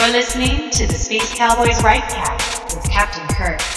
You're listening to the Space Cowboys Rightcast with Captain Kirk.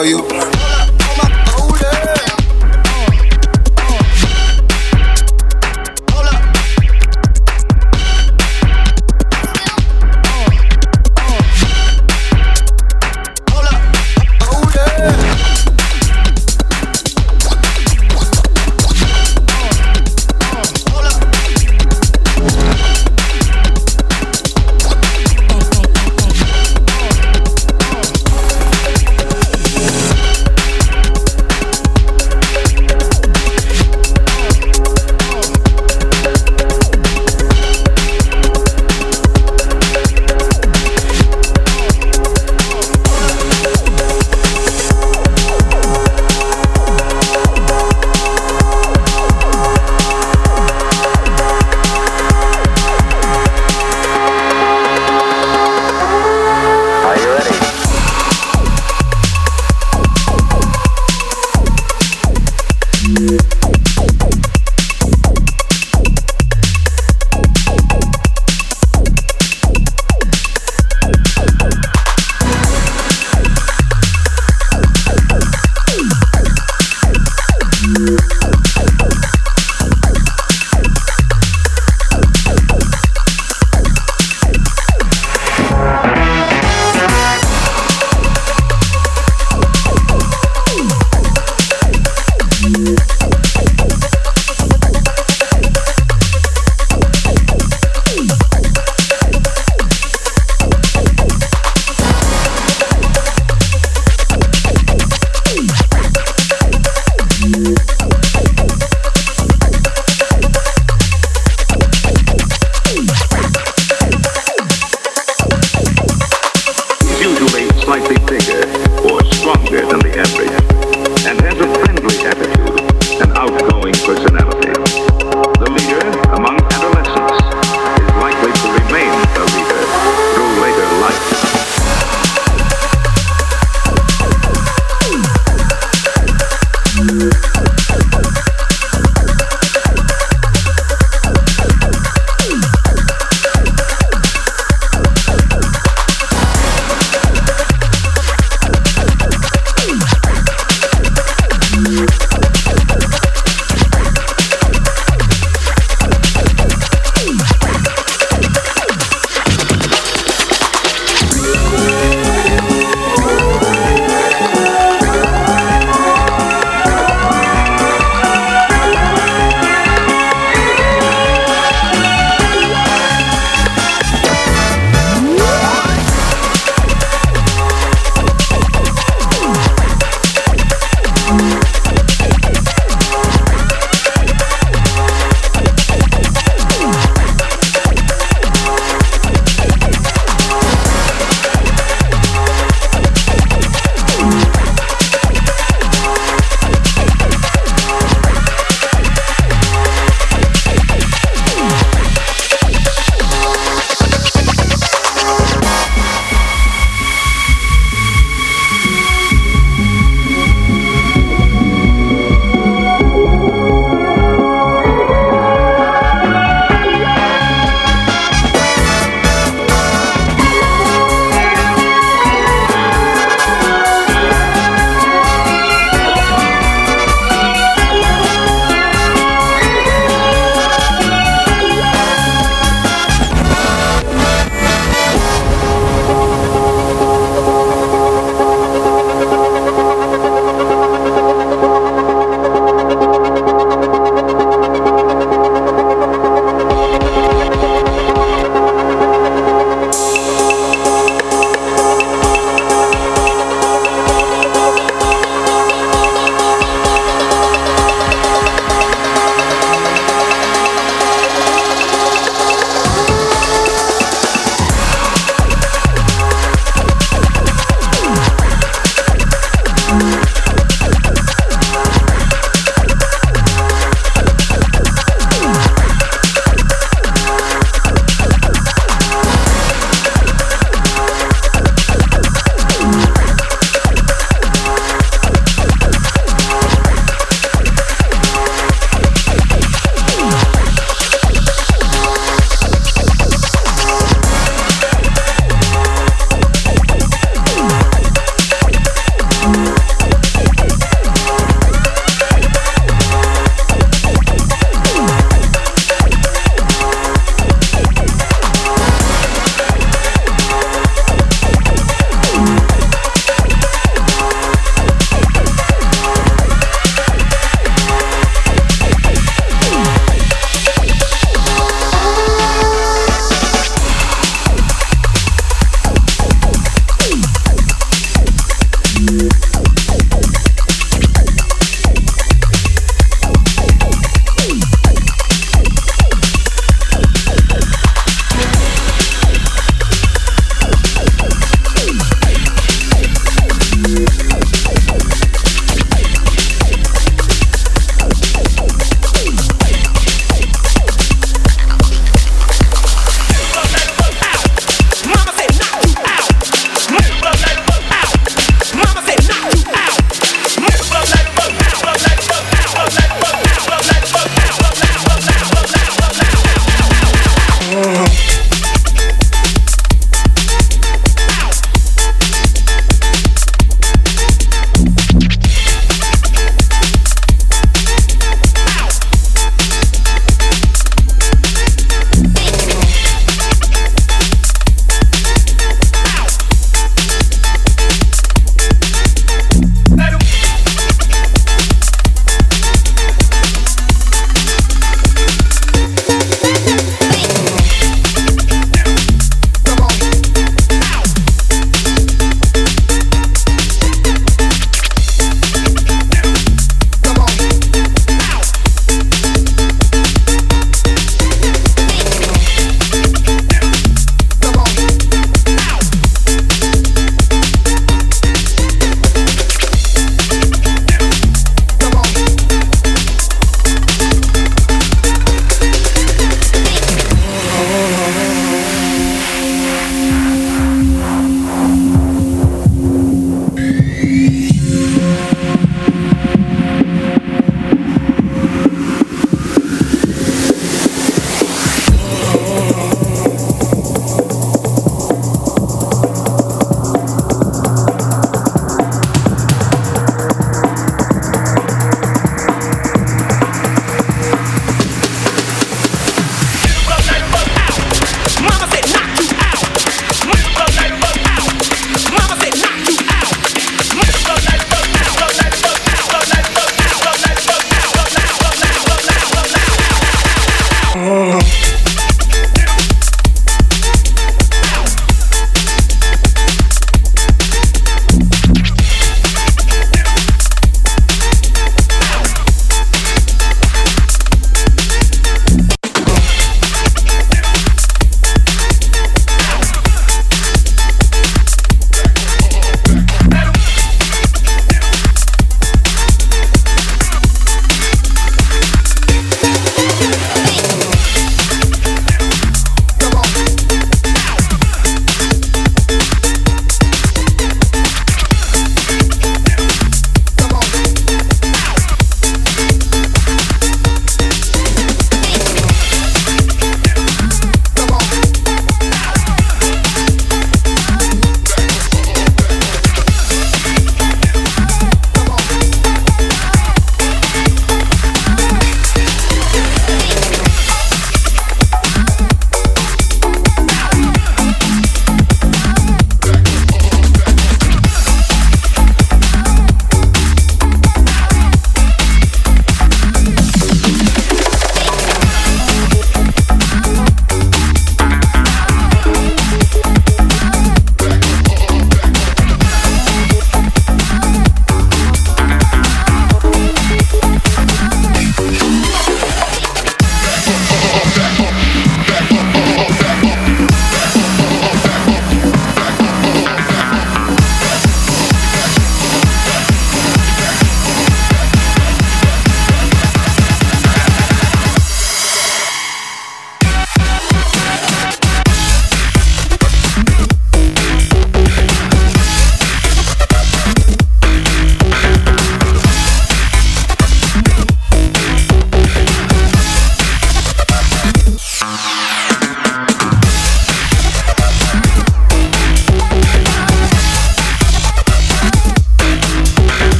labios.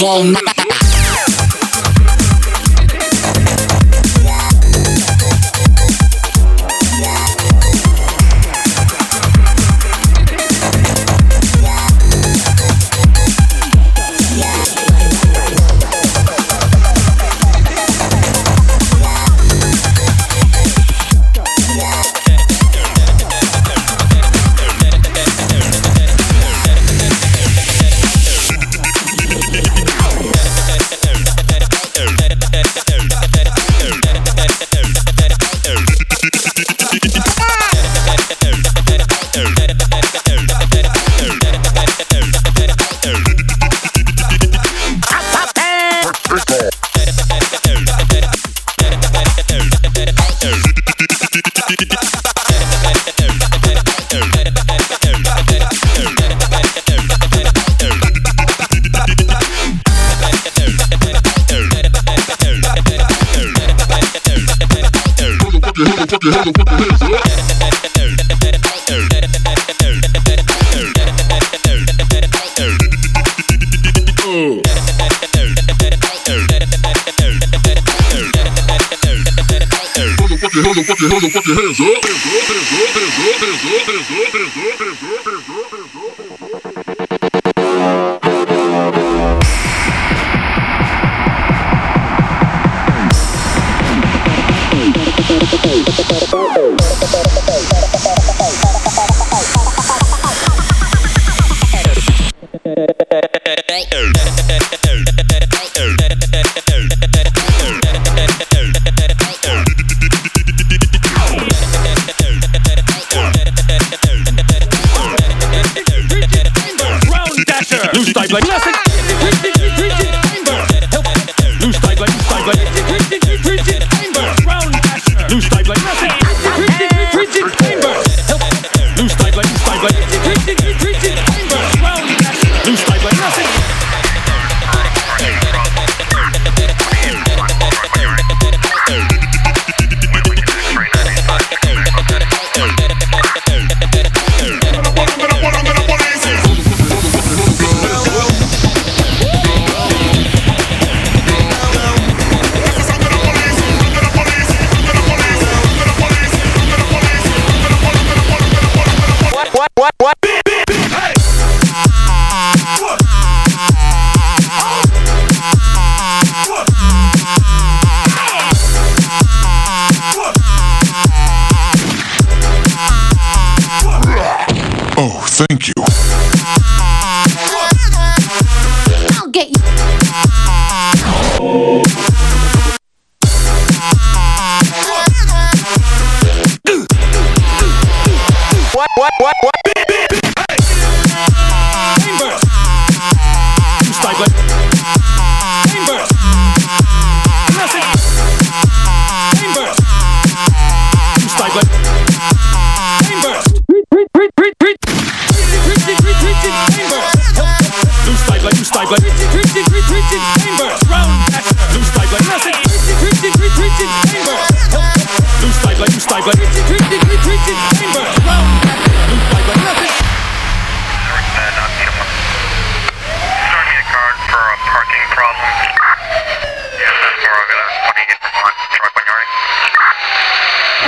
Body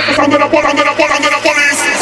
From the, from the, from the police.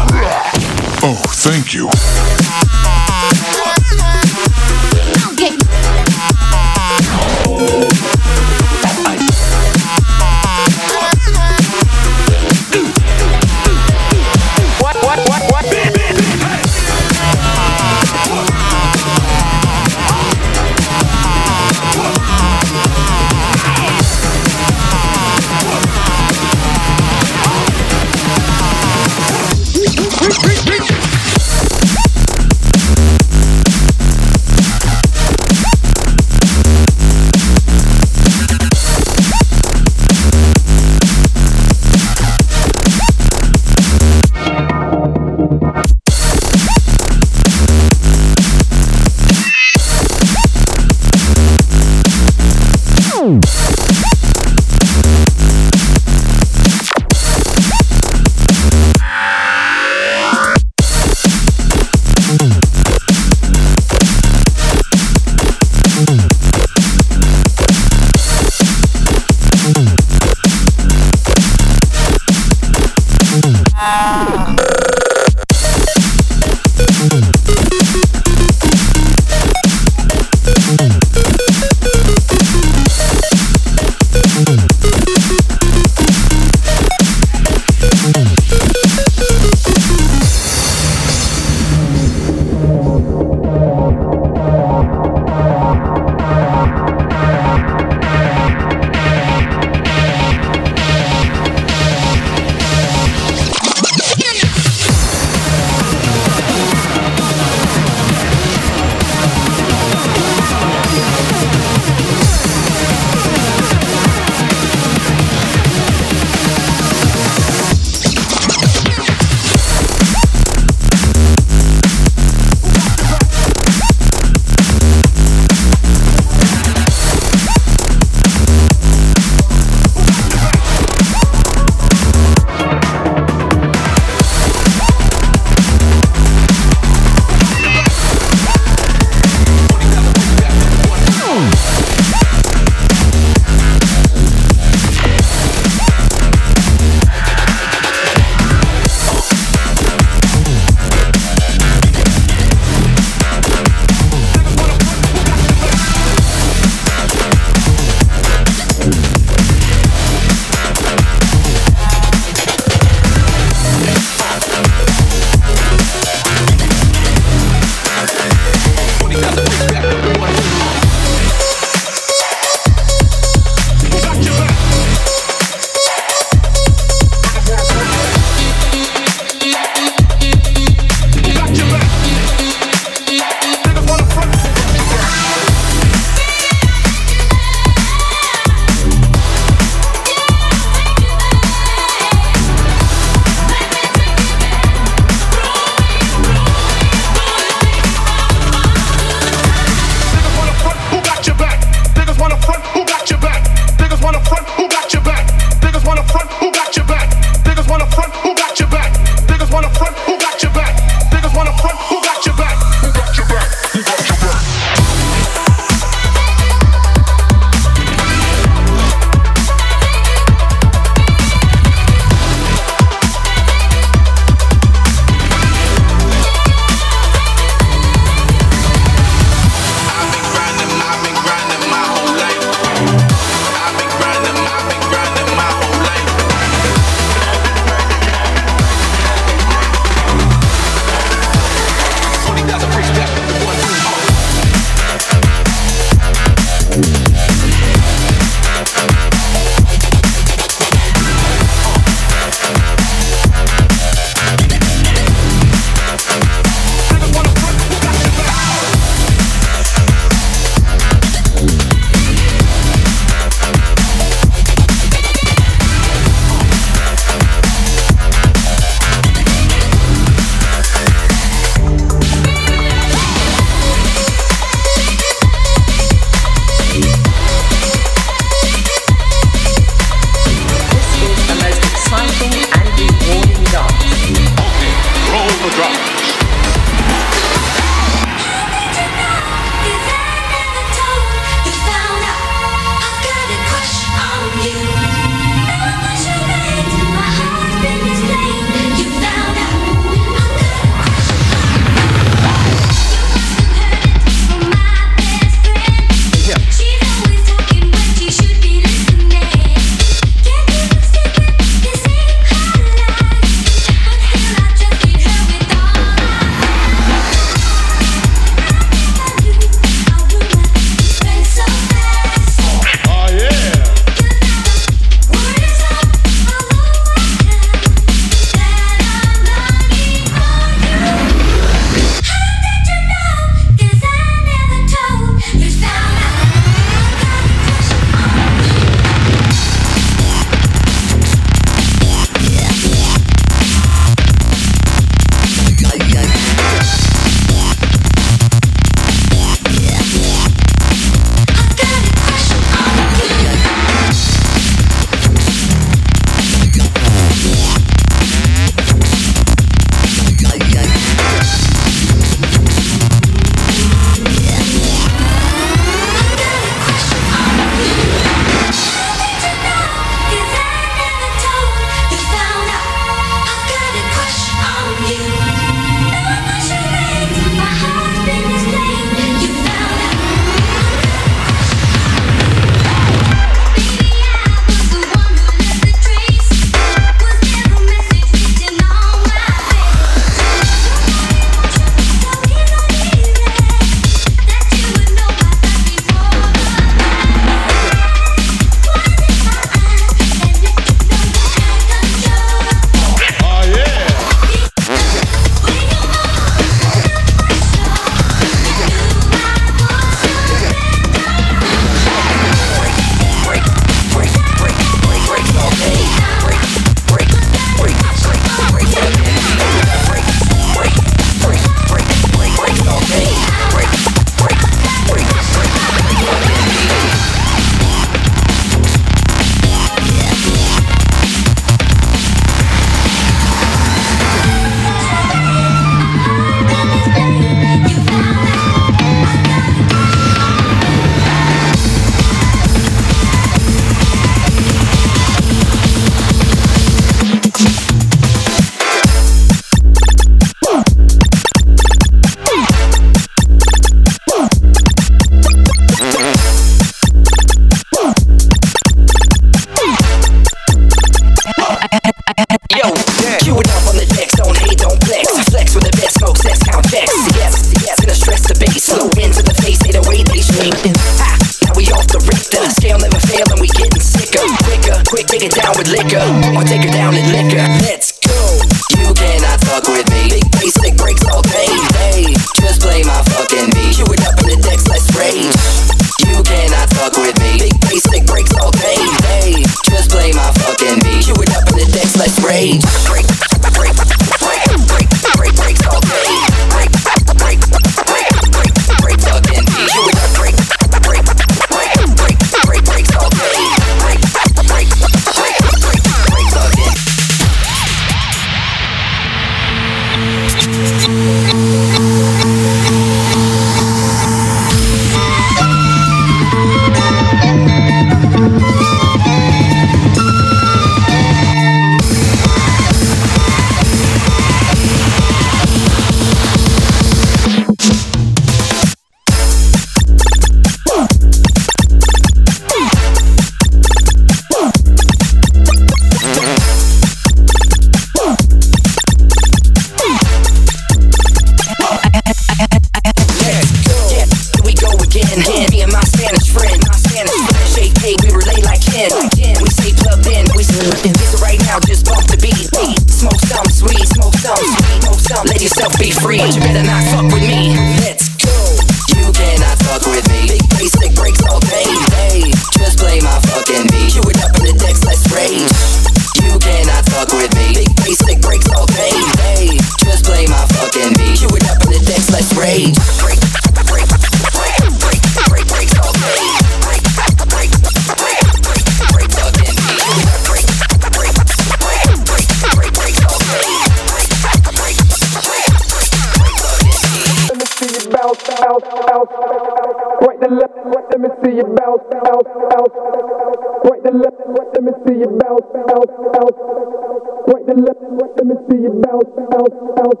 Let me see you bounce, bounce, bounce.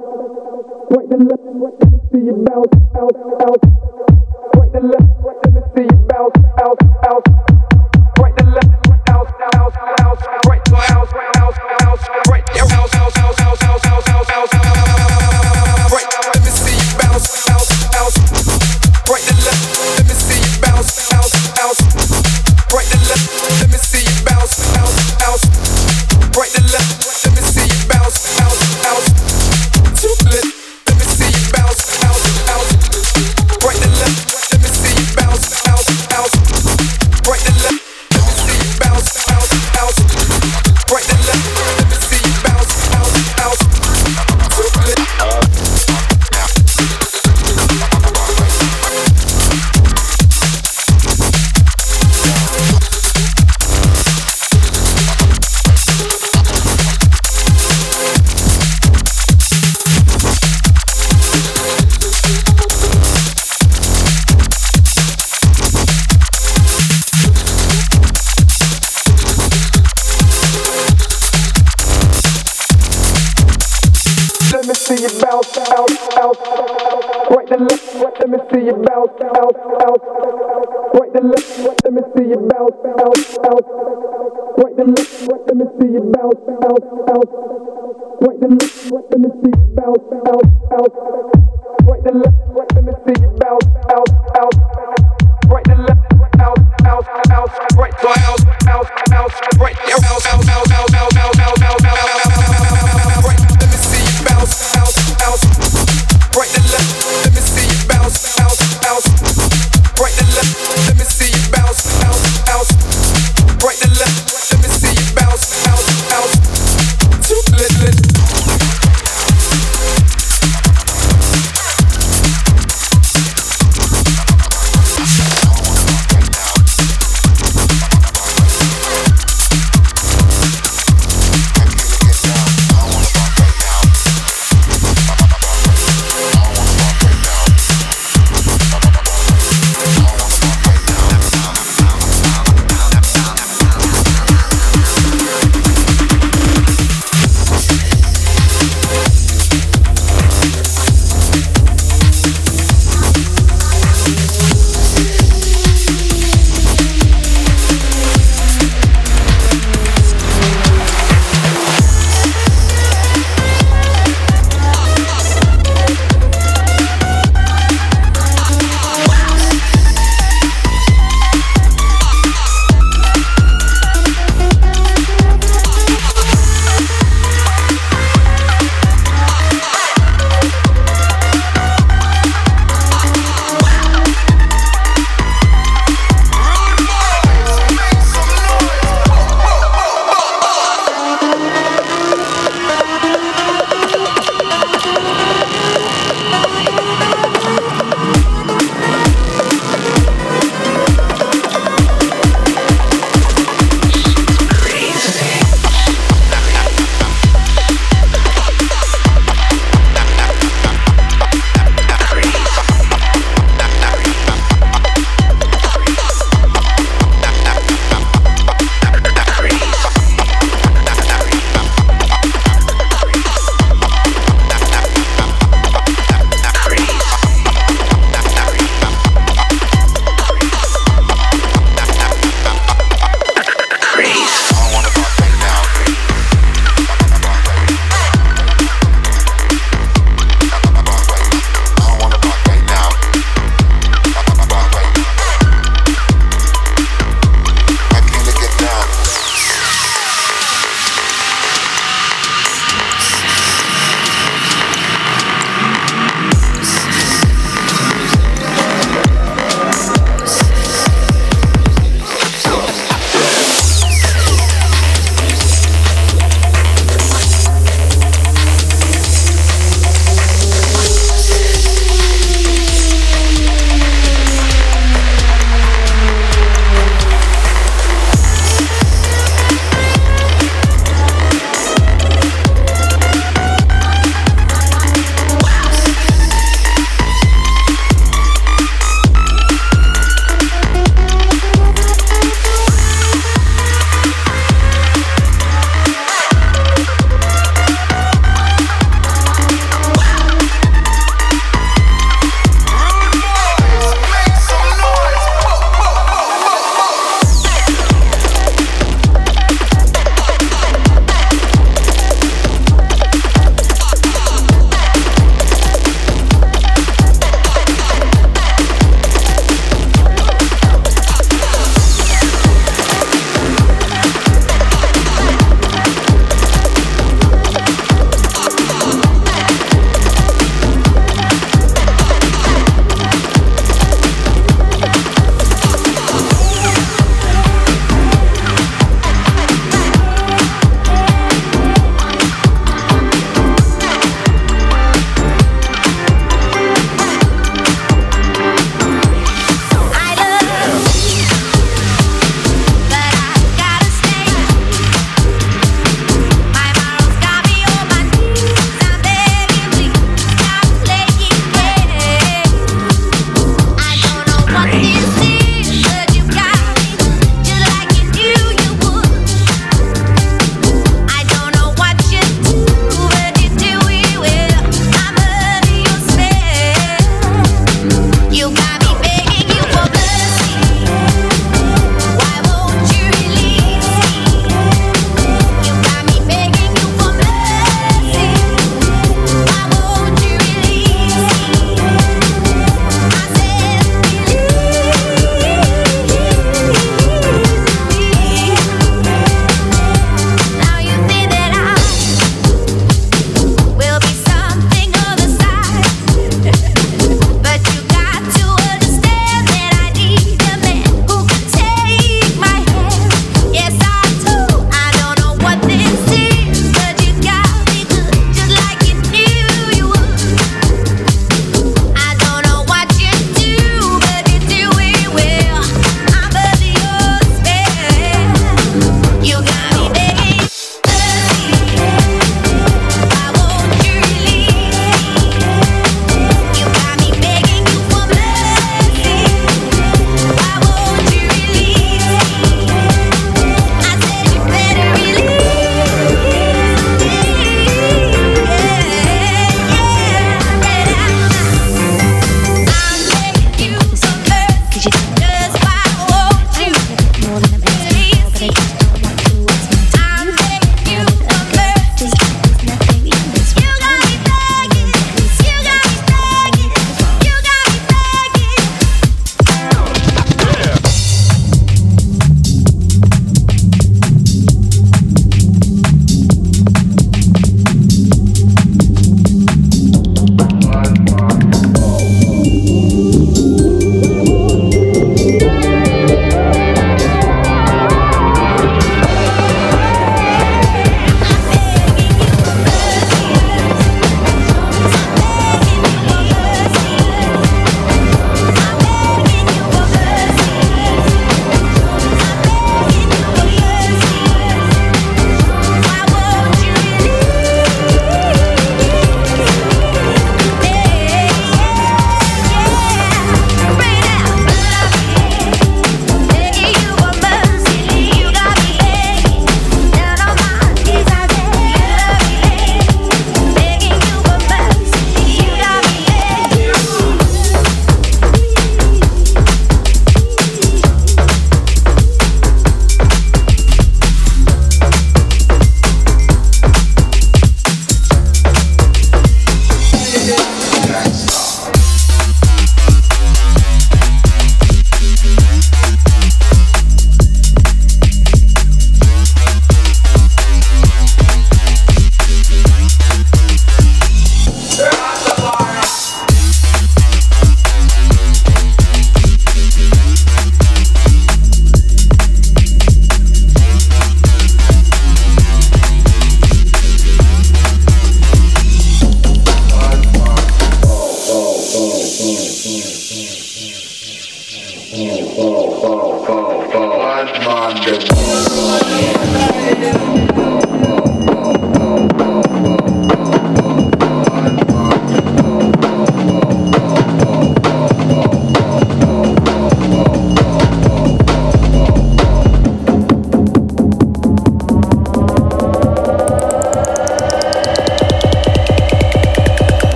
Right the left.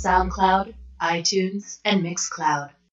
SoundCloud, iTunes, and Mixcloud.